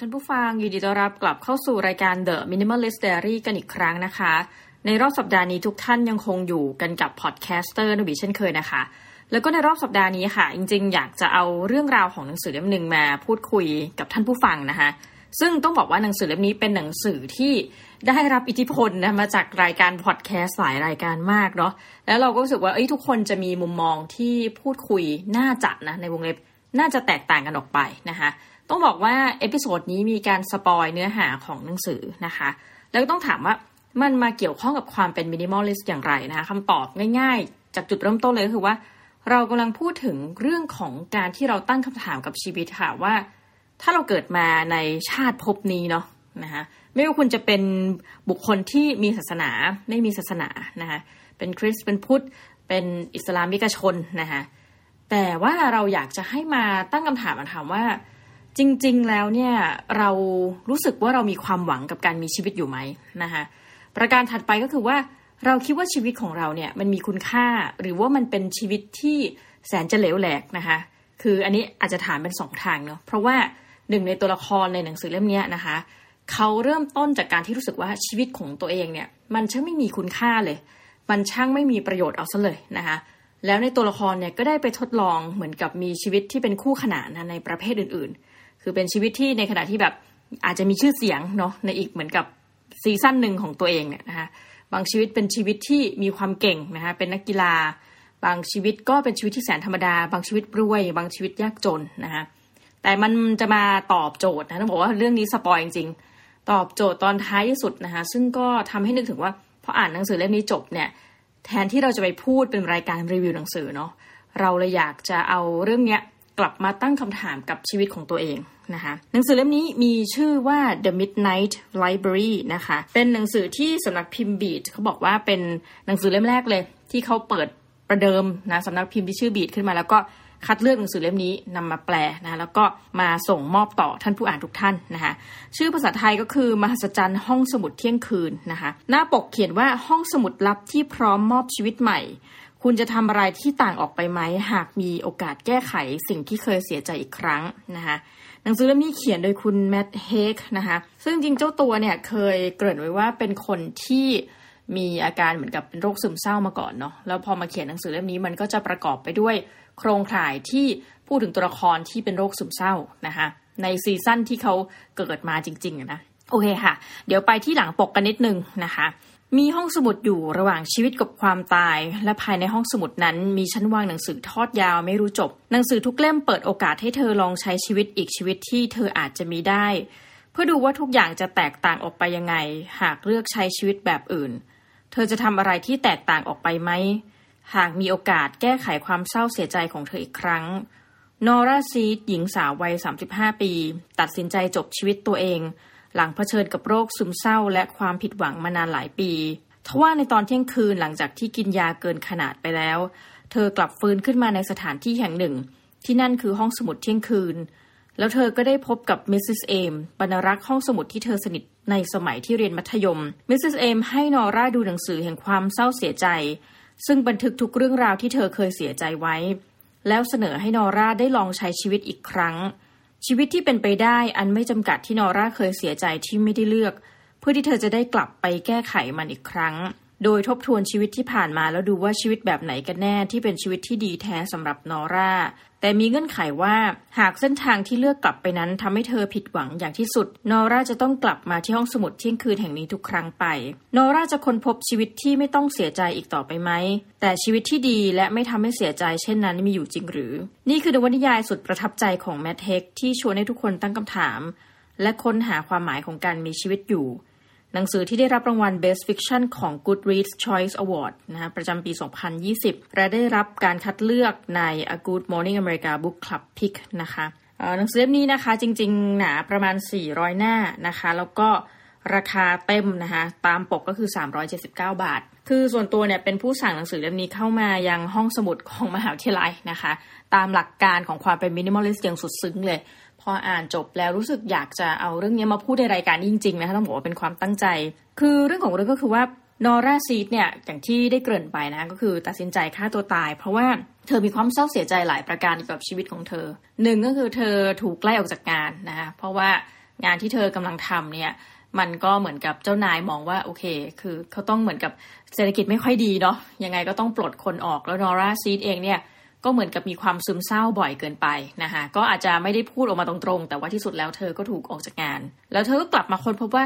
ท่านผู้ฟังยินดีต้อนรับกลับเข้าสู่รายการ The Minimalist Diary กันอีกครั้งนะคะ ในรอบสัปดาห์นี้ทุกท่านยังคงอยู่กันกับ podcaster นบีเช่นเคยนะคะ แล้วก็ในรอบสัปดาห์นี้ค่ะ จริงๆ อยากจะเอาเรื่องราวของหนังสือเล่มหนึ่งมาพูดคุยกับท่านผู้ฟังนะคะซึ่งต้องบอกว่าหนังสือเล่มนี้เป็นหนังสือที่ได้รับอิทธิพลนะมาจากรายการพอดแคสต์หลายรายการมากเนาะแล้วเราก็รู้สึกว่าเอ้ยทุกคนจะมีมุมมองที่พูดคุยน่าจะนะในวงเล็บน่าจะแตกต่างกันออกไปนะคะ ต้องบอกว่า episode นี้มีการ spoil เนื้อหาของหนังสือนะคะ แล้วต้องถามว่ามันมาเกี่ยวข้องกับความเป็น minimalist อย่างไรนะคะคำตอบง่ายๆ จากจุดเริ่มต้นเลยก็คือว่า เรากำลังพูดถึงเรื่องของการที่เราตั้งคำถามกับชีวิตค่ะว่า ถ้าเราเกิดมาในชาติภพนี้เนาะนะคะไม่ว่าคุณจะเป็นบุคคลที่มีศาสนาไม่มีศาสนานะคะเป็นคริสต์เป็นพุทธ เป็นอิสลามิกชนนะคะแต่ว่าเราอยากจะให้มาตั้งคำถามมาถามว่า จริง ๆ แล้วเนี่ยเรารู้สึกว่าเรามีความหวังกับการมีชีวิตอยู่ไหมนะคะประการถัดไปก็คือว่าเราคิดว่าชีวิตของเราเนี่ยมันมีคุณค่าหรือว่ามันเป็นชีวิตที่แสนจะเหลวแหลกนะคะคืออันนี้อาจจะถามเป็นสองทางเนาะเพราะว่าหนึ่งในตัวละครในหนังสือเล่มนี้นะคะเขาเริ่มต้นจากการที่รู้สึกว่าชีวิตของตัวเองเนี่ยมันช่างไม่มีคุณค่าเลย มันช่างไม่มีประโยชน์เอาซะเลยนะคะแล้วในตัวละครเนี่ยก็ได้ไปทดลองเหมือนกับมีชีวิตที่เป็นคู่ขนานนะในประเภทอื่นๆ คือเป็นชีวิตที่ในขณะที่แบบอาจจะมีชื่อเสียงเนาะในอีกเหมือนกับซีซั่นหนึ่งของตัวเองเนี่ยนะคะบางชีวิตเป็นชีวิตที่มีความเก่งนะคะเป็นนักกีฬา บางชีวิตก็เป็นชีวิตที่แสนธรรมดา บางชีวิตรวย บางชีวิตยากจนนะคะแต่มันจะมาตอบโจทย์นะต้องบอกว่าเรื่องนี้สปอยจริงๆตอบโจทย์ตอนท้ายที่สุดนะคะซึ่งก็ทำให้นึกถึงว่าพออ่านหนังสือเล่มนี้จบเนี่ยแทนที่เราจะไปพูดเป็นรายการรีวิวหนังสือเนาะเราเลยอยากจะเอาเรื่องเนี้ย กลับมาตั้งคำถามกับชีวิตของตัวเองนะคะหนังสือเล่มนี้มีชื่อว่า The Midnight Library นะคะ เป็นหนังสือที่สำนักพิมพ์บีดเขาบอกว่าเป็นหนังสือเล่มแรกเลย ที่เขาเปิดประเดิมนะสำนักพิมพ์ที่ชื่อบีดขึ้นมาแล้วก็คัดเลือกหนังสือเล่มนี้นำมาแปลนะแล้วก็มาส่งมอบต่อท่านผู้อ่านทุกท่านนะคะชื่อภาษาไทยก็คือมหัศจรรย์ห้องสมุดเที่ยงคืนนะคะหน้าปกเขียนว่าห้องสมุดลับที่พร้อมมอบชีวิตใหม่ คุณจะทำอะไรที่ต่างออกไปไหม หากมีโอกาสแก้ไขสิ่งที่เคยเสียใจอีกครั้งนะคะหนังสือเล่มนี้เขียนโดยคุณแมดเฮกนะคะซึ่งจริงเจ้าตัวเนี่ยเคยเกริ่นไว้ว่าเป็นคนที่มีอาการเหมือนกับเป็นโรคซึมเศร้ามาก่อนเนาะแล้วพอมาเขียนหนังสือเล่มนี้มันก็จะประกอบไปด้วยโครงข่ายที่พูดถึงตัวละครที่เป็นโรคซึมเศร้านะคะในซีซั่นที่เขาเกิดมาจริงๆนะโอเคค่ะ เดี๋ยวไปที่หลังปกกันนิดนึงนะคะ มีห้องสมุดอยู่ระหว่างชีวิตกับความตาย และภายในห้องสมุดนั้นมีชั้นวางหนังสือทอดยาวไม่รู้จบ หนังสือทุกเล่มเปิดโอกาสให้เธอลองใช้ชีวิตอีกชีวิตที่เธออาจจะมีได้ เพื่อดูว่าทุกอย่างจะแตกต่างออกไปยังไง หากเลือกใช้ชีวิตแบบอื่น เธอจะทำอะไรที่แตกต่างออกไปไหม หากมีโอกาสแก้ไขความเศร้าเสียใจของเธออีกครั้งนอร่าซีดหญิงสาววัย 35 ปี ตัดสินใจจบชีวิตตัวเอง หลังเผชิญกับโรคซึมเศร้าและความผิดหวังมานานหลายปีทว่าในตอนเที่ยงคืนหลังจากที่กินยาเกินขนาดไปแล้ว เธอกลับฟื้นขึ้นมาในสถานที่แห่งหนึ่ง ที่นั่นคือห้องสมุดเที่ยงคืน แล้วเธอก็ได้พบกับ Mrs. Elm บรรณารักษ์ห้องสมุดที่เธอสนิทในสมัยที่เรียนมัธยม Mrs. Elm ให้นอร่าดูหนังสือแห่งความเศร้าเสียใจ ซึ่งบันทึกทุกเรื่องราวที่เธอเคยเสียใจไว้ แล้วเสนอให้นอร่าได้ลองใช้ชีวิตอีกครั้ง ชีวิตที่เป็นไปได้อันไม่จำกัดที่นอร่าเคยเสียใจที่ไม่ได้เลือก เพื่อที่เธอจะได้กลับไปแก้ไขมันอีกครั้ง โดยทบทวนชีวิตที่ผ่านมาแล้วดูว่าชีวิตแบบไหนกันแน่ที่เป็นชีวิตที่ดีแท้สำหรับนอร่า แต่มีเงื่อนไขว่าหากเส้นทางที่เลือกกลับไปนั้นทำให้เธอผิดหวังอย่างที่สุด นอร่าจะต้องกลับมาที่ห้องสมุดเที่ยงคืนแห่งนี้ทุกครั้งไป นอร่าจะค้นพบชีวิตที่ไม่ต้องเสียใจอีกต่อไปไหม แต่ชีวิตที่ดีและไม่ทำให้เสียใจเช่นนั้นมีอยู่จริงหรือ นี่คือนวนิยายสุดประทับใจของแมทเทคที่ชวนให้ทุกคนตั้งคำถาม และค้นหาความหมายของการมีชีวิตอยู่ หนังสือที่ได้รับรางวัล Best Fiction ของ Goodreads Choice Award นะประจำปี 2020 และได้รับการคัดเลือกใน A Good Morning America Book Club Pick นะคะหนังสือเล่มนี้นะคะจริงๆ หนาประมาณ 400 หน้านะคะ แล้วก็ราคาเต็มนะคะตามปกก็คือ 379 บาท คือส่วนตัวเนี่ยเป็นผู้สั่งหนังสือเล่มนี้เข้ามายังห้องสมุดของมหาวิทยาลัยนะคะ ตามหลักการของความเป็น minimalist อย่างสุดซึ้งเลย พออ่านจบแล้วรู้สึกอยากจะเอาเรื่องนี้มาพูดในรายการจริงๆนะคะต้องบอกว่าเป็นความตั้งใจ คือเรื่องของเรื่องก็คือว่านอร่าซีดเนี่ยอย่างที่ได้เกริ่นไปนะก็คือตัดสินใจฆ่าตัวตาย เพราะว่าเธอมีความเศร้าเสียใจหลายประการเกี่ยวกับชีวิตของเธอหนึ่งก็คือเธอถูกไล่ออกจากงานนะคะเพราะว่างานที่เธอกำลังทำเนี่ยมันก็เหมือนกับเจ้านายมองว่าโอเค คือเขาต้องเหมือนกับเศรษฐกิจไม่ค่อยดีเนาะยังไงก็ต้องปลดคนออกแล้วนอร่าซีดเองเนี่ย ก็เหมือนกับมีความซึมเศร้าบ่อยเกินไปนะคะก็อาจจะไม่ได้พูดออกมาตรงๆ แต่ว่าที่สุดแล้วเธอก็ถูกออกจากงาน แล้วเธอก็กลับมาค้นพบว่า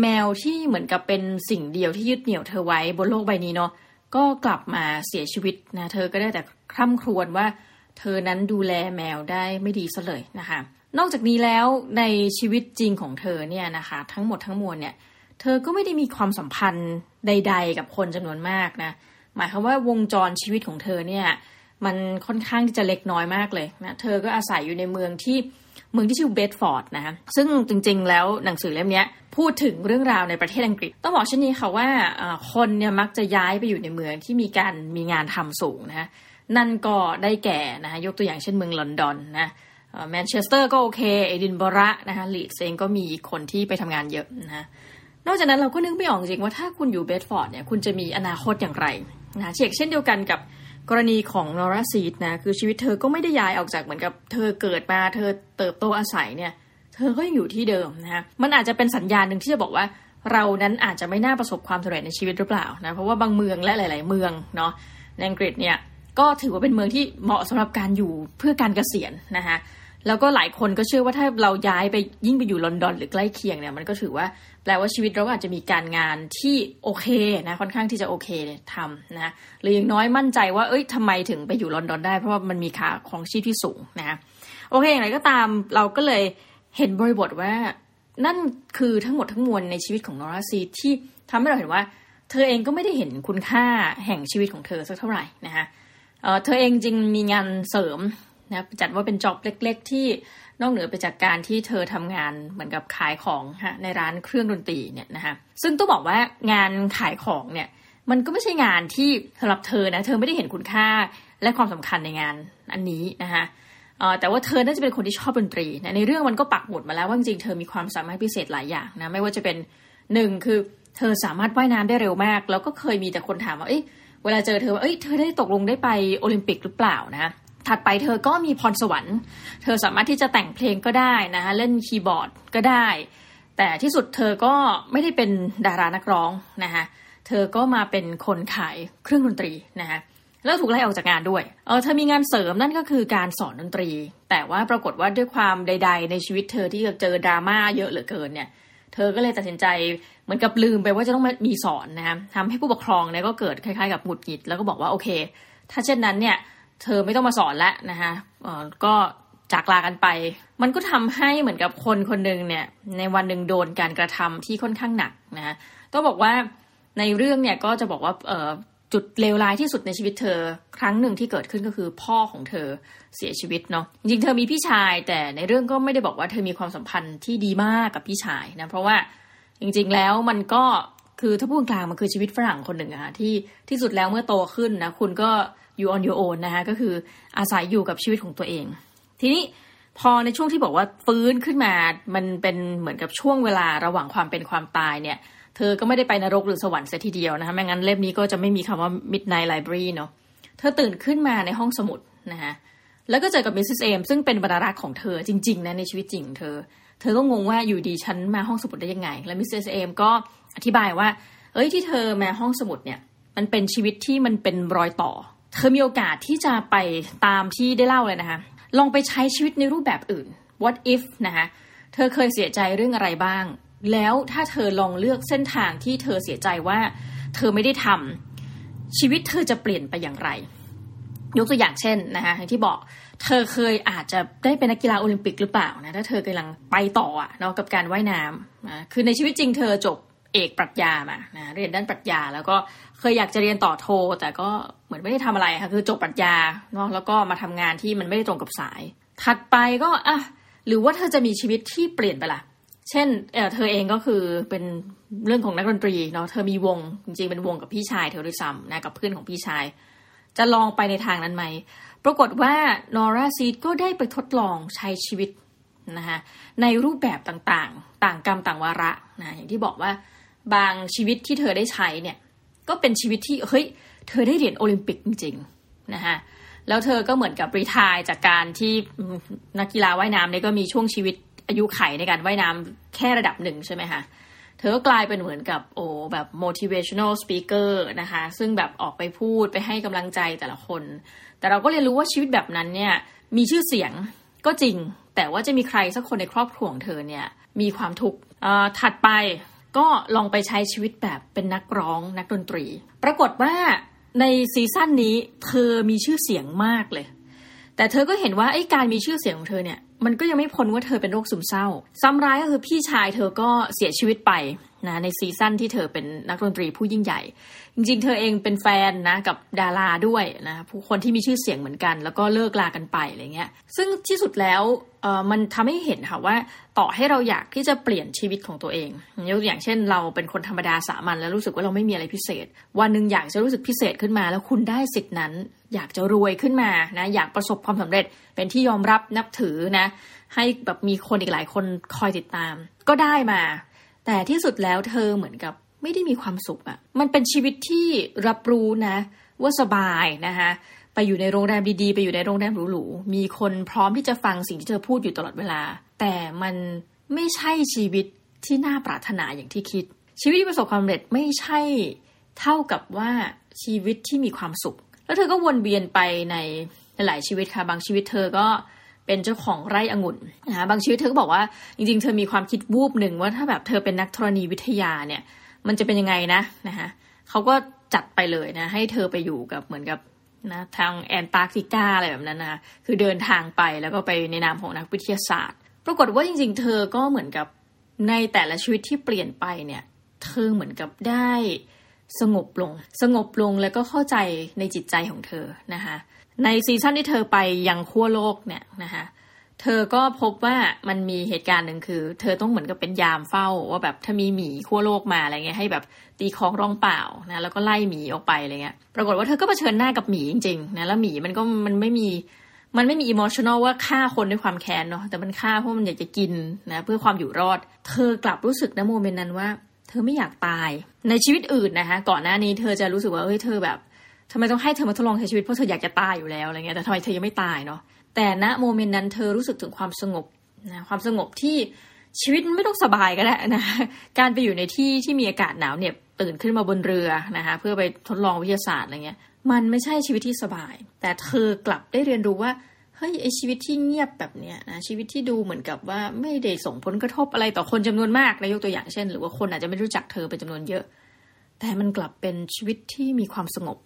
แมวที่เหมือนกับเป็นสิ่งเดียวที่ยึดเหนี่ยวเธอไว้บนโลกใบนี้เนาะก็กลับมาเสียชีวิตนะเธอก็ได้แต่คร่ำครวญว่า เธอนั้นดูแลแมวได้ไม่ดีซะเลยนะคะ นอกจากนี้แล้วในชีวิตจริงของเธอเนี่ยนะคะ ทั้งหมดทั้งมวลเนี่ยเธอก็ไม่ได้มีความสัมพันธ์ใด ๆ กับคนจำนวนมากนะหมายความว่าวงจรชีวิตของเธอเนี่ย มันค่อนข้างที่จะเล็กน้อยมากเลยนะเธอก็อาศัยอยู่ในเมืองที่เมืองที่ชื่อเบดฟอร์ดนะคะซึ่งจริงๆ แล้วหนังสือเล่มนี้พูดถึงเรื่องราวในประเทศอังกฤษ ต้องบอกเช่นนี้ค่ะว่าคนเนี่ยมักจะย้ายไปอยู่ในเมืองที่มีการมีงานทำสูงนะนั่นก็ได้แก่นะคะยกตัวอย่างเช่นเมืองลอนดอนนะแมนเชสเตอร์ก็โอเค เอดินบะระนะคะลีดส์เองก็มีคนที่ไปทำงานเยอะนะนอกจากนั้นเราก็นึกไม่ออกจริงว่าถ้าคุณอยู่เบดฟอร์ดเนี่ยคุณจะมีอนาคตอย่างไรนะเช่นเช่นเดียวกันกับ กรณีของนอร่าซีดนะคือชีวิตเธอก็ไม่ได้ย้ายออกจากเหมือนกับเธอเกิดมาเธอเติบโตอาศัยเนี่ยเธอก็ยังอยู่ที่เดิมนะมันอาจจะเป็นสัญญาณหนึ่งที่จะบอกว่า เรานั้นอาจจะไม่น่าประสบความสำเร็จในชีวิตหรือเปล่านะเพราะว่าบางเมืองและหลาย ๆ เมืองเนาะในอังกฤษเนี่ยก็ถือว่าเป็นเมืองที่เหมาะสำหรับการอยู่เพื่อการเกษียณนะคะ แล้วก็หลายคนก็เชื่อว่าถ้าเราย้ายไปยิ่งไปอยู่ลอนดอนหรือใกล้เคียงเนี่ยมันก็ถือว่าแปลว่าชีวิตเราอาจจะมีการงานที่โอเคนะค่อนข้างที่จะโอเคเนี่ยทำนะหรืออย่างน้อยมั่นใจว่าเอ้ยทำไมถึงไปอยู่ลอนดอนได้เพราะว่ามันมีค่าของชีพที่สูงนะโอเคอย่างไรก็ตามเราก็เลยเห็นบริบทว่า นั่นคือทั้งหมดทั้งมวลในชีวิตของนอราซีที่ทำให้เราเห็นว่า เธอเองก็ไม่ได้เห็นคุณค่าแห่งชีวิตของเธอสักเท่าไหร่นะคะเเธอเองจริงมีงานเสริม นะจัดว่าเป็นจ็อบเล็ก ๆ ที่นอกเหนือไปจากการที่เธอทำงานเหมือนกับขายของฮะในร้านเครื่องดนตรีเนี่ยนะคะซึ่งต้องบอกว่างานขายของเนี่ยมันก็ไม่ใช่งานที่สำหรับเธอนะเธอไม่ได้เห็นคุณค่าและความสำคัญในงานอันนี้นะคะแต่ว่าเธอน่าจะเป็นคนที่ชอบดนตรีนะในเรื่องมันก็ปักหมุดมาแล้วว่าจริงเธอมีความสามารถพิเศษหลายอย่างนะไม่ว่าจะเป็นหนึ่งคือเธอสามารถว่ายน้ำได้เร็วมาก แล้วก็เคยมีแต่คนถามว่าเอ้ยเวลาเจอเธอว่าเอ้ยเธอได้ตกลงได้ไปโอลิมปิกหรือเปล่านะ ถัดไปเธอก็มีพรสวรรค์ เธอสามารถที่จะแต่งเพลงก็ได้นะคะเล่นคีย์บอร์ดก็ได้ แต่ที่สุดเธอก็ไม่ได้เป็นดารานักร้องนะคะเธอก็มาเป็นคนขายเครื่องดนตรีนะคะแล้วถูกไล่ออกจากงานด้วยเออเธอมีงานเสริมนั่นก็คือการสอนดนตรี แต่ว่าปรากฏว่าด้วยความใด ๆ ในชีวิตเธอที่เจอดราม่าเยอะเหลือเกินเนี่ย เธอก็เลยตัดสินใจเหมือนกับลืมไปว่าจะต้องมีสอนนะคะทำให้ผู้ปกครองเนี่ยก็เกิดคล้ายๆกับหงุดหงิดแล้วก็บอกว่าโอเค ถ้าเช่นนั้นเนี่ย เธอไม่ต้องมาสอนแล้วนะคะก็จากลากันไป มันก็ทำให้เหมือนกับคนคนหนึ่งเนี่ยในวันหนึ่งโดนการกระทำที่ค่อนข้างหนักนะต้องบอกว่าในเรื่องเนี่ยก็จะบอกว่าจุดเลวร้ายที่สุดในชีวิตเธอ ครั้งหนึ่งที่เกิดขึ้นก็คือพ่อของเธอเสียชีวิตเนาะจริงเธอมีพี่ชาย แต่ในเรื่องก็ไม่ได้บอกว่าเธอมีความสัมพันธ์ที่ดีมากกับพี่ชายนะเพราะว่าจริงๆแล้วมันก็คือถ้าพูดกลางมันคือชีวิตฝรั่งคนหนึ่งอะที่ที่สุดแล้วเมื่อโตขึ้นนะคุณก็ อยู่ on your own นะคะก็คืออาศัยอยู่กับชีวิตของตัวเอง ทีนี้พอในช่วงที่บอกว่าฟื้นขึ้นมา มันเป็นเหมือนกับช่วงเวลาระหว่างความเป็นความตายเนี่ย เธอก็ไม่ได้ไปนรกหรือสวรรค์เสียทีเดียวนะคะไม่งั้นเล่มนี้ก็จะไม่มีคำว่า midnight library เนาะเธอตื่นขึ้นมาในห้องสมุดนะคะแล้วก็เจอกับ Mrs. Elm ซึ่งเป็นบรรณารักษ์ของเธอจริงๆนะในชีวิตจริงเธอ เธอก็งงว่าอยู่ดีๆ ฉันมาห้องสมุดได้ยังไง แล้ว Mrs. Elm ก็อธิบายว่า เอ้ยที่เธอมาห้องสมุดเนี่ย มันเป็นชีวิตที่มันเป็นรอยต่อ เธอมีโอกาสที่จะไปตามที่ได้เล่าเลยนะคะ ลองไปใช้ชีวิตในรูปแบบอื่น what if นะคะเธอเคยเสียใจเรื่องอะไรบ้าง แล้วถ้าเธอลองเลือกเส้นทางที่เธอเสียใจว่า เธอไม่ได้ทำชีวิตเธอจะเปลี่ยนไปอย่างไร ยกตัวอย่างเช่นนะคะที่บอกเธอเคยอาจจะได้เป็นนักกีฬาโอลิมปิกหรือเปล่านะถ้าเธอกำลังไปต่ออะเนาะกับการว่ายน้ำนะคือในชีวิตจริงเธอจบ เอกปรัชญามานะเรียนด้านปรัชญา แล้วก็เคยอยากจะเรียนต่อโท แต่ก็เหมือนไม่ได้ทำอะไรค่ะคือจบปรัชญาเนาะแล้วก็มาทำงานที่มันไม่ได้ตรงกับสาย ถัดไปก็อะหรือว่าเธอจะมีชีวิตที่เปลี่ยนไปละ่ะ เช่นเออเธอเองก็คือเป็นเรื่องของนักดนตรีเนาะเธอมีวงจริงๆเป็นวงกับพี่ชายเธอด้วยซ้ำนะกับเพื่อนของพี่ชาย จะลองไปในทางนั้นไหมปรากฏว่านอร่าซีดก็ได้ไปทดลองใช้ชีวิตนะคะในรูปแบบต่างๆ ต่างกรรมต่างวาระนะอย่างที่บอกว่า บางชีวิตที่เธอได้ใช้เนี่ยก็เป็นชีวิตที่เฮ้ยเธอได้เหรียญโอลิมปิกจริงๆนะคะแล้วเธอก็เหมือนกับรีทายจากการที่นักกีฬาว่ายน้ำเนี่ยก็มีช่วงชีวิตอายุไขในการว่ายน้ำแค่ระดับหนึ่งใช่ไหมคะเธอก็กลายเป็นเหมือนกับโอ้แบบ motivational speaker นะคะซึ่งแบบออกไปพูดไปให้กำลังใจแต่ละคน แต่เราก็เรียนรู้ว่าชีวิตแบบนั้นเนี่ยมีชื่อเสียงก็จริง แต่ว่าจะมีใครสักคนในครอบครัวของเธอเนี่ยมีความทุกข์ถัดไป ก็ลองไปใช้ชีวิตแบบเป็นนักร้องนักดนตรี ปรากฏว่าในซีซั่นนี้เธอมีชื่อเสียงมากเลย แต่เธอก็เห็นว่าไอ้การมีชื่อเสียงของเธอเนี่ย มันก็ยังไม่พ้นว่าเธอเป็นโรคซึมเศร้า ซ้ำร้ายก็คือพี่ชายเธอก็เสียชีวิตไป นะในซีซั่นที่เธอเป็นนักดนตรีผู้ยิ่งใหญ่ จริงๆ เธอเองเป็นแฟนนะกับดาราด้วยนะผู้คนที่มีชื่อเสียงเหมือนกัน แล้วก็เลิกลากันไปอะไรเงี้ยซึ่งที่สุดแล้วเออมันทำให้เห็นค่ะว่าต่อให้เราอยากที่จะเปลี่ยนชีวิตของตัวเองยกตัวอย่างเช่น เราเป็นคนธรรมดาสามัญแล้วรู้สึกว่าเราไม่มีอะไรพิเศษ วันหนึ่งอยากจะรู้สึกพิเศษขึ้นมา แล้วคุณได้สิทธินั้น อยากจะรวยขึ้นมานะอยากประสบความสำเร็จเป็นที่ยอมรับนับถือนะให้แบบมีคนอีกหลายคนคอยติดตาม ก็ได้มา แต่ที่สุดแล้วเธอเหมือนกับไม่ได้มีความสุขอะมันเป็นชีวิตที่รับรู้นะ ว่าสบายนะคะไปอยู่ในโรงแรมดีๆ ไปอยู่ในโรงแรมหรูๆ มีคนพร้อมที่จะฟังสิ่งที่เธอพูดอยู่ตลอดเวลา แต่มันไม่ใช่ชีวิตที่น่าปรารถนาอย่างที่คิด ชีวิตที่ประสบความสำเร็จไม่ใช่เท่ากับว่าชีวิตที่มีความสุข แล้วเธอก็วนเวียนไปในหลายชีวิตค่ะ บางชีวิตเธอก็ เป็นเจ้าของไร่องุ่นนะคะบางชีวิตเธอก็บอกว่าจริงๆ เธอมีความคิดวูบหนึ่งว่าถ้าแบบเธอเป็นนักธรณีวิทยาเนี่ย มันจะเป็นยังไงนะนะคะเขาก็จัดไปเลยนะ ให้เธอไปอยู่กับเหมือนกับนะทางแอนตาร์กติกาอะไรแบบนั้นนะคือเดินทางไปแล้วก็ไปในนามของนักวิทยาศาสตร์ ปรากฏว่าจริง ๆ เธอก็เหมือนกับในแต่ละชีวิตที่เปลี่ยนไปเนี่ย เธอเหมือนกับได้สงบลง สงบลงแล้วก็เข้าใจในจิตใจของเธอนะคะ ในซีซั่นที่เธอไปยังขั้วโลกเนี่ยนะคะเธอก็พบว่ามันมีเหตุการณ์หนึ่งคือ เธอต้องเหมือนกับเป็นยามเฝ้า ว่าแบบถ้ามีหมีขั้วโลกมาอะไรเงี้ยให้แบบตีคองร้องเปล่านะแล้วก็ไล่หมีออกไปอะไรเงี้ยปรากฏว่าเธอก็เผชิญหน้ากับหมีจริงๆนะแล้วหมีมันก็มันไม่มีมันไม่มีอิมมชั่นอลว่าฆ่าคนด้วยความแค้นเนาะแต่มันฆ่าเพราะมันอยากจะกินนะเพื่อความอยู่รอด เธอกลับรู้สึกนะโมเมนต์นั้นว่า เธอไม่อยากตายในชีวิตอื่นนะคะก่อนหน้านี้เธอจะรู้สึกว่าเฮ้ยเธอแบบ ทำไมต้องให้เธอมาทดลองใช้ชีวิตเพราะเธออยากจะตายอยู่แล้วอะไรเงี้ยแต่ทำไมเธอยังไม่ตายเนาะแต่ณโมเมนต์นั้นเธอรู้สึกถึงความสงบนะความสงบที่ชีวิตไม่ต้องสบายก็ได้นะการไปอยู่ในที่ที่มีอากาศหนาวเนี่ยตื่นขึ้นมาบนเรือนะคะเพื่อไปทดลองวิทยาศาสตร์อะไรเงี้ย มันไม่ใช่ชีวิตที่สบาย แต่เธอกลับได้เรียนรู้ว่าเฮ้ยไอชีวิตที่เงียบแบบเนี้ยนะชีวิตที่ดูเหมือนกับว่าไม่ได้ส่งผลกระทบอะไรต่อคนจำนวนมากนะยกตัวอย่างเช่น หรือว่าคนอาจจะไม่รู้จักเธอเป็นจำนวนเยอะ แต่มันกลับเป็นชีวิตที่มีความสงบ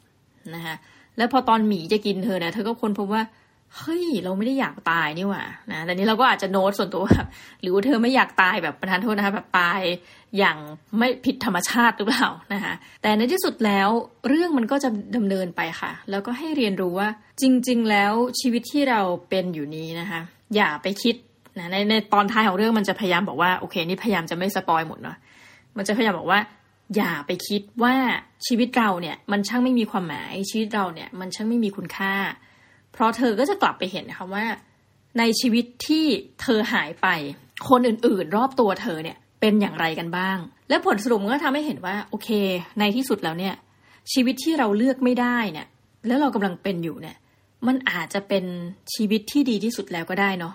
นะคะแล้วพอตอนหมีจะกินเธอเนี่ยเธอก็ค้นพบว่าเฮ้ยเราไม่ได้อยากตายนี่หว่านะแต่นี้เราก็อาจจะโน้ตส่วนตัวแบบหรือว่าเธอไม่อยากตายแบบประธานโทษนะคะแบบตายอย่างไม่ผิดธรรมชาติหรือเปล่านะคะแต่ในที่สุดแล้วเรื่องมันก็จะดำเนินไปค่ะ แล้วก็ให้เรียนรู้ว่าจริง ๆ แล้วชีวิตที่เราเป็นอยู่นี้นะคะอย่าไปคิดนะในในตอนท้ายของเรื่องมันจะพยายามบอกว่าโอเคนี่พยายามจะไม่สปอยหมดเนาะมันจะพยายามบอกว่า อย่าไปคิดว่าชีวิตเราเนี่ยมันช่างไม่มีความหมายชีวิตเราเนี่ยมันช่างไม่มีคุณค่า เพราะเธอก็จะกลับไปเห็นนะคะว่า ในชีวิตที่เธอหายไป คนอื่นๆ รอบตัวเธอเนี่ยเป็นอย่างไรกันบ้าง และผลสรุปก็ทำให้เห็นว่าโอเค ในที่สุดแล้วเนี่ย ชีวิตที่เราเลือกไม่ได้เนี่ย แล้วเรากำลังเป็นอยู่เนี่ย มันอาจจะเป็นชีวิตที่ดีที่สุดแล้วก็ได้เนาะ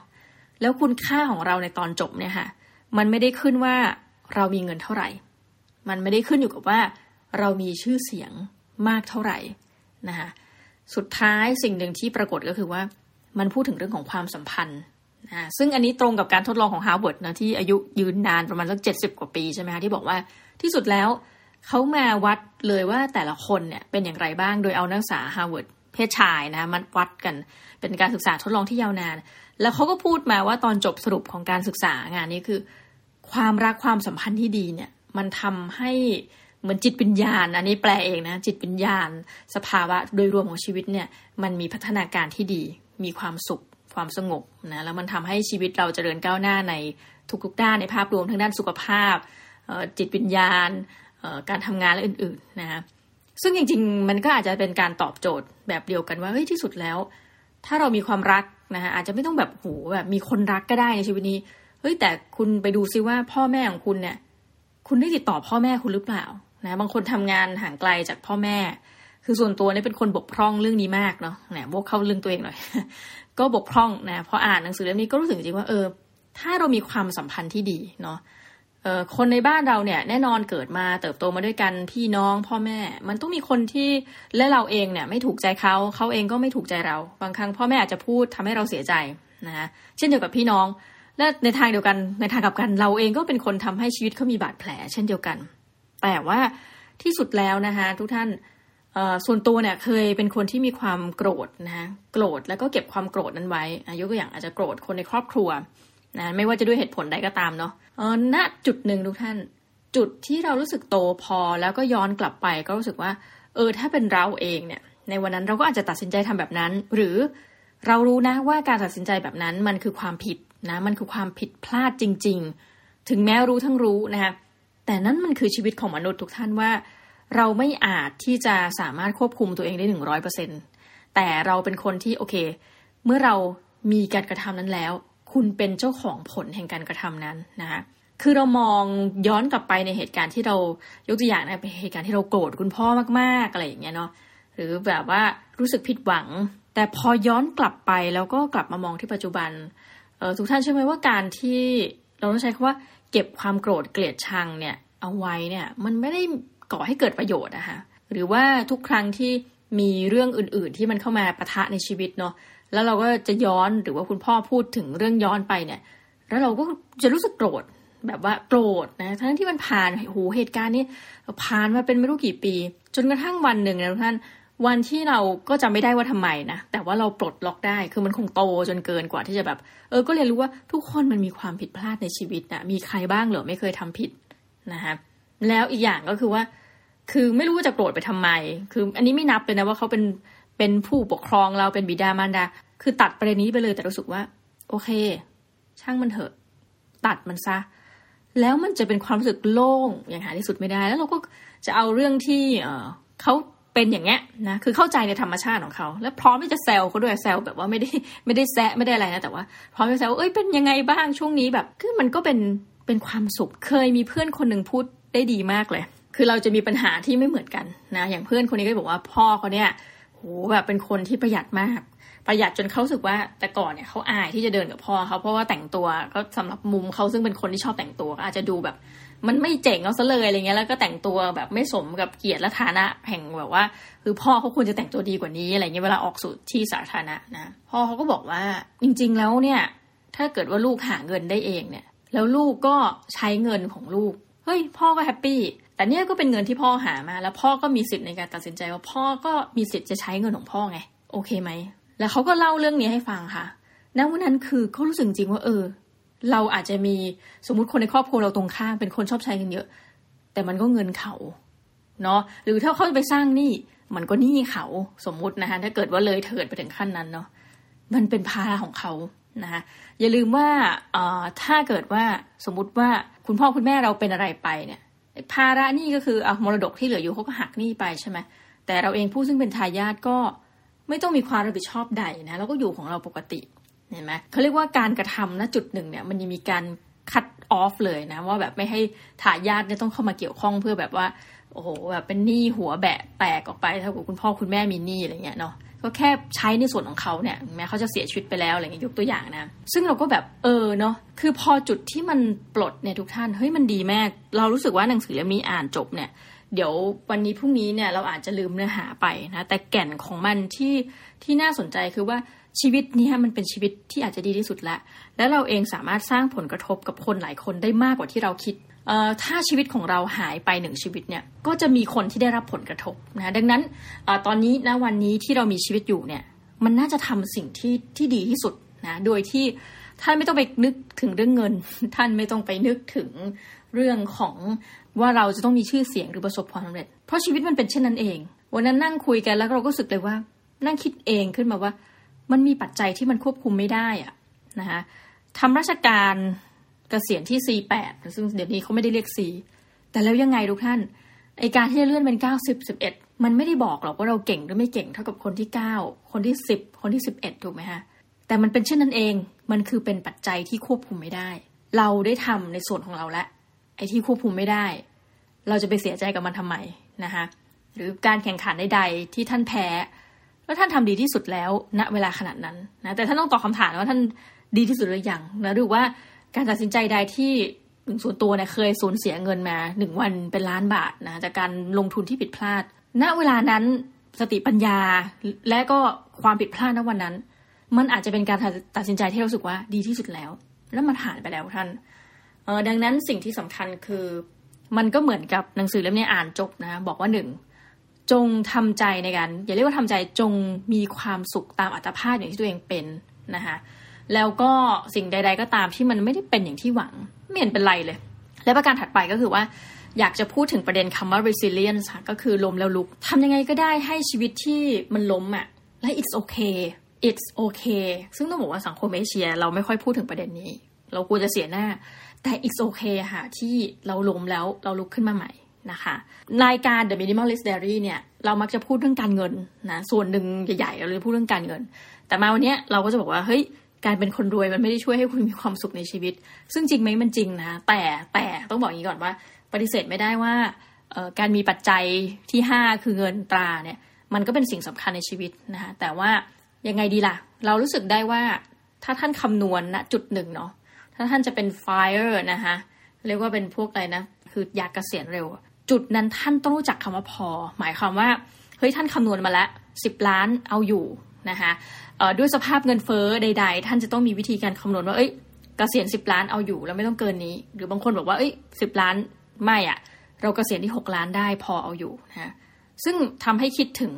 แล้วคุณค่าของเราในตอนจบเนี่ยค่ะมันไม่ได้ขึ้นว่าเรามีเงินเท่าไหร่ มันไม่ได้ขึ้นอยู่กับว่า เรามีชื่อเสียงมากเท่าไหร่นะคะสุดท้ายสิ่งหนึ่งที่ปรากฏก็คือว่ามันพูดถึงเรื่องของความสัมพันธ์นะซึ่งอันนี้ตรงกับการทดลองของฮาร์วาร์ดนะที่อายุยืนนานประมาณสักเจ็ดสิบกว่าปีใช่ไหมคะที่บอกว่าที่สุดแล้วเขามาวัดเลยว่าแต่ละคนเนี่ยเป็นอย่างไรบ้างโดยเอานักศึกษาฮาร์วาร์ดเพศชายนะมันวัดกันเป็นการศึกษาทดลองที่ยาวนาน แล้วเขาก็พูดมาว่าตอนจบสรุปของการศึกษางานนี้คือ ความรักความสัมพันธ์ที่ดีเนี่ย มันทำให้เหมือนจิตวิญญาณ อันนี้แปลเองนะ จิตวิญญาณ สภาวะโดยรวมของชีวิตเนี่ย มันมีพัฒนาการที่ดี มีความสุข ความสงบนะ แล้วมันทำให้ชีวิตเราจเจริญก้าวหน้าในทุกๆด้านในภาพรวมทั้งด้านสุขภาพ จิตวิญญาณ การทำงานและอื่นๆนะคะซึ่งจริงๆ มันก็อาจจะเป็นการตอบโจทย์แบบเดียวกันว่าเฮ้ยที่สุดแล้ว ถ้าเรามีความรักนะคะอาจจะไม่ต้องแบบโหแบบมีคนรักก็ได้ในชีวิตนี้เฮ้ยแต่คุณไปดูซิว่าพ่อแม่ของคุณเนี่ย คุณได้ติดต่อพ่อแม่คุณหรือเปล่านะบางคนทำงานห่างไกลจากพ่อแม่ คือส่วนตัวนี่เป็นคนบกพร่องเรื่องนี้มากเนาะนะโบกเข้าเรื่องตัวเองหน่อย ก็บกพร่องนะพออ่านหนังสือเล่มนี้ก็รู้สึกจริงว่าเออ ถ้าเรามีความสัมพันธ์ที่ดีเนาะคนในบ้านเราเนี่ยแน่นอนเกิดมาเติบโตมาด้วยกันพี่น้องพ่อแม่ มันต้องมีคนที่และเราเองเนี่ยไม่ถูกใจเขาเขาเองก็ไม่ถูกใจเรา บางครั้งพ่อแม่อาจจะพูดทำให้เราเสียใจนะเช่นเดียวกับพี่น้อง และในทางเดียวกันในทางกับกันเราเองก็เป็นคนทำให้ชีวิตเขามีบาดแผล เช่นเดียวกัน แต่ว่าที่สุดแล้วนะคะทุกท่านส่วนตัวเนี่ยเคยเป็นคนที่มีความโกรธนะโกรธแล้วก็เก็บความโกรธนั้นไว้อายุก็อย่างอาจจะโกรธคนในครอบครัวนะไม่ว่าจะด้วยเหตุผลใดก็ตามเนาะณจุดหนึ่งทุกท่าน จุดที่เรารู้สึกโตพอแล้วก็ย้อนกลับไปก็รู้สึกว่า เออถ้าเป็นเราเองเนี่ย ในวันนั้นเราก็อาจจะตัดสินใจทำแบบนั้น หรือเรารู้นะว่าการตัดสินใจแบบนั้นมันคือความผิด นะมันคือความผิดพลาดจริง ๆ ถึงแม้รู้ทั้งรู้นะคะแต่นั่นมันคือชีวิตของมนุษย์ทุกท่านว่า เราไม่อาจที่จะสามารถควบคุมตัวเองได้หนึ่งร้อยเปอร์เซ็นแต่เราเป็นคนที่โอเค เมื่อเรามีการกระทำนั้นแล้ว คุณเป็นเจ้าของผลแห่งการกระทำนั้นนะคะคือเรามองย้อนกลับไปในเหตุการณ์ที่เรายกตัวอย่างนะเป็นเหตุการณ์ที่เราโกรธคุณพ่อมากๆอะไรอย่างเงี้ยเนาะหรือแบบว่ารู้สึกผิดหวัง แต่พอย้อนกลับไปแล้วก็กลับมามองที่ปัจจุบัน ทุกท่านเชื่อไหมว่าการที่เราต้องใช้คำว่า เก็บความโกรธเกลียดชังเนี่ย เอาไว้เนี่ย มันไม่ได้ก่อให้เกิดประโยชน์นะคะหรือว่าทุกครั้งที่มีเรื่องอื่น ๆ ที่มันเข้ามาปะทะในชีวิตเนาะแล้วเราก็จะย้อนหรือว่าคุณพ่อพูดถึงเรื่องย้อนไปเนี่ย แล้วเราก็จะรู้สึกโกรธแบบว่าโกรธนะทั้งที่มันผ่านโหเหตุการณ์นี้ผ่านมาเป็นไม่รู้กี่ปี จนกระทั่งวันหนึ่งนะทุกท่าน วันที่เราก็จำไม่ได้ว่าทำไมนะ แต่ว่าเราปลดล็อกได้ คือมันคงโตจนเกินกว่าที่จะแบบ เออ ก็เรียนรู้ว่าทุกคนมันมีความผิดพลาดในชีวิตนะมีใครบ้างเหรอไม่เคยทำผิดนะคะแล้วอีกอย่างก็คือว่า คือไม่รู้ว่าจะโกรธไปทำไม คืออันนี้ไม่นับเลยนะว่าเขาเป็น เป็นผู้ปกครองเราเป็นบิดามารดา คือตัดประเด็นนี้ไปเลยแต่รู้สึกว่า โอเค ช่างมันเถอะ ตัดมันซะ แล้วมันจะเป็นความรู้สึกโล่งอย่างหาที่สุดไม่ได้ แล้วเราก็จะเอาเรื่องที่ เออเขา เป็นอย่างเงี้ยนะคือเข้าใจในธรรมชาติของเขา แล้วพร้อมที่จะแซวเขาด้วยแซวแบบว่าไม่ได้ไม่ได้แซะไม่ได้อะไรนะแต่ว่าพร้อมจะแซวเอ้ยเป็นยังไงบ้างช่วงนี้แบบคือมันก็เป็นเป็นความสุขเคยมีเพื่อนคนหนึ่งพูดได้ดีมากเลย คือเราจะมีปัญหาที่ไม่เหมือนกันนะอย่างเพื่อนคนนี้ก็บอกว่าพ่อเขาเนี่ยโหแบบเป็นคนที่ประหยัดมาก ประหยัดจนเขาสึกว่าแต่ก่อนเนี่ยเขาอายที่จะเดินกับพ่อเขาเพราะว่าแต่งตัวก็สำหรับมุมเขาซึ่งเป็นคนที่ชอบแต่งตัวก็อาจจะดูแบบ มันไม่เจ๋งเอาซะเลยอะไรเงี้ยแล้วก็แต่งตัวแบบไม่สมกับเกียรติและฐานะแห่งแบบว่า คือพ่อเขาควรจะแต่งตัวดีกว่านี้อะไรเงี้ยเวลาออกสู่ที่สาธารณะนะพ่อเขาก็บอกว่าจริง ๆ แล้วเนี่ย ถ้าเกิดว่าลูกหาเงินได้เองเนี่ย แล้วลูกก็ใช้เงินของลูกเฮ้ยพ่อก็แฮปปี้แต่เนี่ยก็เป็นเงินที่พ่อหามา แล้วพ่อก็มีสิทธิ์ในการตัดสินใจว่าพ่อก็มีสิทธิ์จะใช้เงินของพ่อไง โอเคไหมแล้วเขาก็เล่าเรื่องนี้ให้ฟังค่ะณวันนั้นคือเขารู้สึกจริงว่าเออ เราอาจจะมีสมมุติคนในครอบครัวเราตรงข้ามเป็นคนชอบใช้เงินเยอะ แต่มันก็เงินเขาเนาะหรือถ้าเขาจะไปสร้างหนี้มันก็หนี้เขาสมมุตินะคะถ้าเกิดว่าเลยเถิดไปถึงขั้นนั้นเนาะมันเป็นภาระของเขานะคะอย่าลืมว่าถ้าเกิดว่าสมมุติว่าคุณพ่อคุณแม่เราเป็นอะไรไปเนี่ยภาระนี่ก็คือเอามรดกที่เหลืออยู่เขาก็หักหนี้ไปใช่ไหมแต่เราเองผู้ซึ่งเป็นทายาทก็ไม่ต้องมีความรับผิดชอบใดนะแล้วก็อยู่ของเราปกติ เห็นไหมเขาเรียกว่าการกระทำณจุดหนึ่งเนี่ยมันยังมีการคัดออฟเลยนะ ว่าแบบไม่ให้ทายาทเนี่ยต้องเข้ามาเกี่ยวข้องเพื่อแบบว่า โอ้โหแบบเป็นหนี้หัวแบะแตกออกไปเท่ากับคุณพ่อคุณแม่มีหนี้อะไรเงี้ยเนาะก็แค่ใช้ในส่วนของเขาเนี่ยแม้เขาจะเสียชีวิตไปแล้วอะไรเงี้ยยกตัวอย่างนะ ซึ่งเราก็แบบเออเนาะคือพอจุดที่มันปลดเนี่ยทุกท่านเฮ้ยมันดีแมากเรารู้สึกว่าหนังสือเล่มนี้อ่านจบเนี่ยเดี๋ยววันนี้พรุ่งนี้เนี่ยเราอาจจะลืมเนื้อหาไปนะแต่แก่นของมันที่ที่น่าสนใจคือว่า ชีวิตนี้มันเป็นชีวิตที่อาจจะดีที่สุดแล้วและเราเองสามารถสร้างผลกระทบกับคนหลายคนได้มากกว่าที่เราคิดถ้าชีวิตของเราหายไปหนึ่งชีวิตเนี่ยก็จะมีคนที่ได้รับผลกระทบนะดังนั้นอตอนนี้นะวันนี้ที่เรามีชีวิตอยู่เนี่ยมันน่าจะทำสิ่งที่ที่ดีที่สุดนะโดยที่ท่านไม่ต้องไปนึกถึงเรื่องเงิน ท่านไม่ต้องไปนึกถึงเรื่องของว่าเราจะต้องมีชื่อเสียงหรือประสบความสำเร็จ เพราะชีวิตมันเป็นเช่นนั้นเอง วันนั้นนั่งคุยกันแล้วเราก็รู้สึกเลยว่า นั่งคิดเองขึ้นมาว่า มันมีปัจจัยที่มันควบคุมไม่ได้อะนะคะทำราชการเกษียณที่ C8 ซึ่งเดี๋ยวนี้เขาไม่ได้เรียก C แต่แล้วยังไงทุกท่านไอการที่จะเลื่อนเป็น 90 11 มันไม่ได้บอกหรอกว่าเราเก่งหรือไม่เก่งเท่ากับคนที่ 9 คนที่ 10 คนที่ 11 ถูกไหมฮะ แต่มันเป็นเช่นนั้นเอง มันคือเป็นปัจจัยที่ควบคุมไม่ได้ เราได้ทำในส่วนของเราแล้วไอ้ที่ควบคุมไม่ได้ เราจะไปเสียใจกับมันทำไมนะคะหรือการแข่งขันใดๆที่ท่านแพ้ แล้วท่านทำดีที่สุดแล้วณเวลาขนาดนั้นนะแต่ท่านต้องตอบคาถามว่าท่านดีที่สุดหรือยังนะหรือว่าการตัดสินใจใดที่ส่วนตัวเนี่ยเคยสูญเสียเงินมาหนึ่งวันเป็นล้านบาทนะจากการลงทุนที่ผิดพลาด ณเวลานั้นสติปัญญาและก็ความผิดพลาดณวันนั้น มันอาจจะเป็นการตัดสินใจที่รู้สึกว่าดีที่สุดแล้ว แล้วมันผ่านไปแล้วท่านเออดังนั้นสิ่งที่สำคัญคือ มันก็เหมือนกับหนังสือเล่มนี้อ่านจบนะ บอกว่าหนึ่ง จงทำใจในการอย่าเรียกว่าทำใจจงมีความสุขตามอัตภาพอย่างที่ตัวเองเป็นนะคะแล้วก็สิ่งใด ๆ ก็ตามที่มันไม่ได้เป็นอย่างที่หวังไม่เห็นเป็นไรเลย และประการถัดไปก็คือว่าอยากจะพูดถึงประเด็นคำว่า resilience ก็คือล้มแล้วลุกทำยังไงก็ได้ให้ชีวิตที่มันล้มอะ่ะและ it's okay it's okay ซึ่งต้องบอกว่าสังคมเอเชีย เราไม่ค่อยพูดถึงประเด็นนี้ เรากลัวจะเสียหน้า แต่ it's okay ค่ะที่เราล้มแล้วเราลุกขึ้นมาใหม่ นะคะรายการ The Minimalist Diary เนี่ยเรามักจะพูดเรื่องการเงินนะส่วนหนึ่งใหญ่ๆเราเลยพูดเรื่องการเงิน แต่มาวันนี้เราก็จะบอกว่าเฮ้ยการเป็นคนรวยมันไม่ได้ช่วยให้คุณมีความสุขในชีวิต ซึ่งจริงไหมมันจริงนะ แต่แต่ต้องบอกอย่างนี้ก่อนว่า ปฏิเสธไม่ได้ว่าการมีปัจจัยที่ 5 คือเงินตราเนี่ยมันก็เป็นสิ่งสำคัญในชีวิตนะคะแต่ว่ายังไงดีล่ะ เรารู้สึกได้ว่าถ้าท่านคำนวณณจุดหนึ่งเนาะถ้าท่านจะเป็น fire นะคะเรียกว่าเป็นพวกอะไรนะ คืออยากเกษียณเร็ว จุดนั้นท่านต้องรู้จักคำว่าพอ หมายความว่าเฮ้ยท่านคำนวณมาแล้วสิบล้านเอาอยู่นะคะด้วยสภาพเงินเฟ้อใด ๆ ท่านจะต้องมีวิธีการคำนวณว่าเอ้ยกเกษียณสิบล้านเอาอยู่แล้วไม่ต้องเกินนี้ หรือบางคนบอกว่าเอ้ยสิบล้านไม่อะเรากเกษียณที่หกล้านได้พอเอาอยู่นะซึ่งทำให้คิดถึง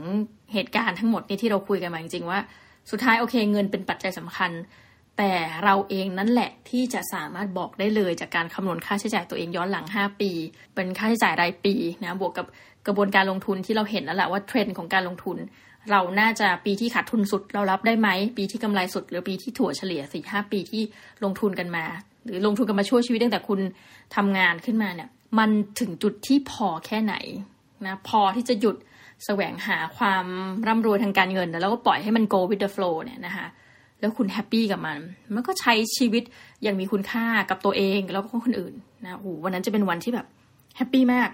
เหตุการณ์ทั้งหมดนี่ที่เราคุยกันมาจริงๆว่า สุดท้ายโอเคเงินเป็นปัจจัยสำคัญ แต่เราเองนั่นแหละที่จะสามารถบอกได้เลยจากการคำนวณค่าใช้จ่ายตัวเองย้อนหลัง 5 ปี เป็นค่าใช้จ่ายรายปีนะบวกกับกระบวนการลงทุนที่เราเห็นแล้วแหละว่าเทรนด์ของการลงทุน เราน่าจะปีที่ขาดทุนสุดเรารับได้ไหมปีที่กำไรสุด หรือปีที่ถั่วเฉลี่ยสี่ห้าปีที่ลงทุนกันมา หรือลงทุนกันมาช่วยชีวิตตั้งแต่คุณทำงานขึ้นมาเนี่ยมันถึงจุดที่พอแค่ไหนนะพอที่จะหยุดแสวงหาความร่ำรวยทางการเงิน แล้วก็ปล่อยให้มัน go with the flow เนี่ยนะคะ แล้วคุณแฮปปี้กับมัน มันก็ใช้ชีวิตอย่างมีคุณค่ากับตัวเองแล้วก็คนอื่นนะโอ้วันนั้นจะเป็นวันที่แบบแฮปปี้มาก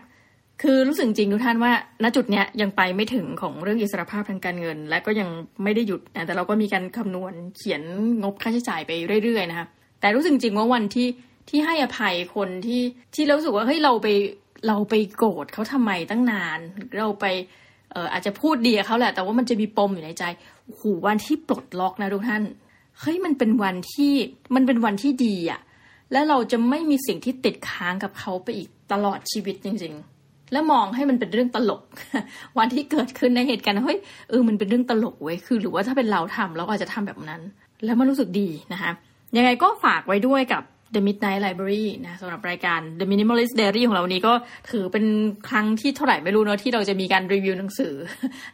คือรู้สึกจริงทุกท่านว่า ณจุดเนี้ยยังไปไม่ถึงของเรื่องอิสรภาพทางการเงิน และก็ยังไม่ได้หยุดนะแต่เราก็มีการคำนวณเขียนงบค่าใช้จ่ายไปเรื่อยๆนะคะแต่รู้สึกจริงว่าวันที่ที่ให้อภัยคนที่ที่เราสึกว่าเฮ้ยเราไปเราไปโกรธเขาทำไมตั้งนาน เราไป อาจจะพูดดีกับเขาแหละ แต่ว่ามันจะมีปมอยู่ในใจหูวันที่ปลดล็อกนะทุกท่านเฮ้ยมันเป็นวันที่มันเป็นวันที่ดีอะและเราจะไม่มีสิ่งที่ติดค้างกับเขาไปอีกตลอดชีวิตจริง ๆ แล้วมองให้มันเป็นเรื่องตลก วันที่เกิดขึ้นในเหตุการณ์เฮ้ยเออมันเป็นเรื่องตลกเว้ยคือ หรือว่าถ้าเป็นเราทำเราอาจจะทำแบบนั้น แล้วมันรู้สึกดีนะคะยังไงก็ฝากไว้ด้วยกับ The Midnight Library นะสำหรับรายการ The Minimalist Diary ของเรานี้ก็ถือเป็นครั้งที่เท่าไหร่ไม่รู้เนาะที่เราจะมีการรีวิวหนังสือ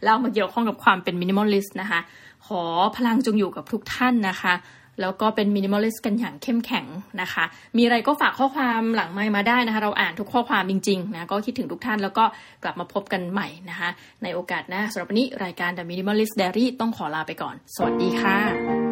แล้วมาเกี่ยวข้องกับความเป็น minimalist นะคะ ขอพลังจงอยู่กับทุกท่านนะคะ แล้วก็เป็น minimalist กันอย่างเข้มแข็งนะคะ มีอะไรก็ฝากข้อความหลังไมค์มาได้นะคะ เราอ่านทุกข้อความจริงๆนะก็คิดถึงทุกท่านแล้วก็กลับมาพบกันใหม่นะคะ ในโอกาสหน้าสำหรับวันนี้รายการ The Minimalist Diary ต้องขอลาไปก่อน สวัสดีค่ะ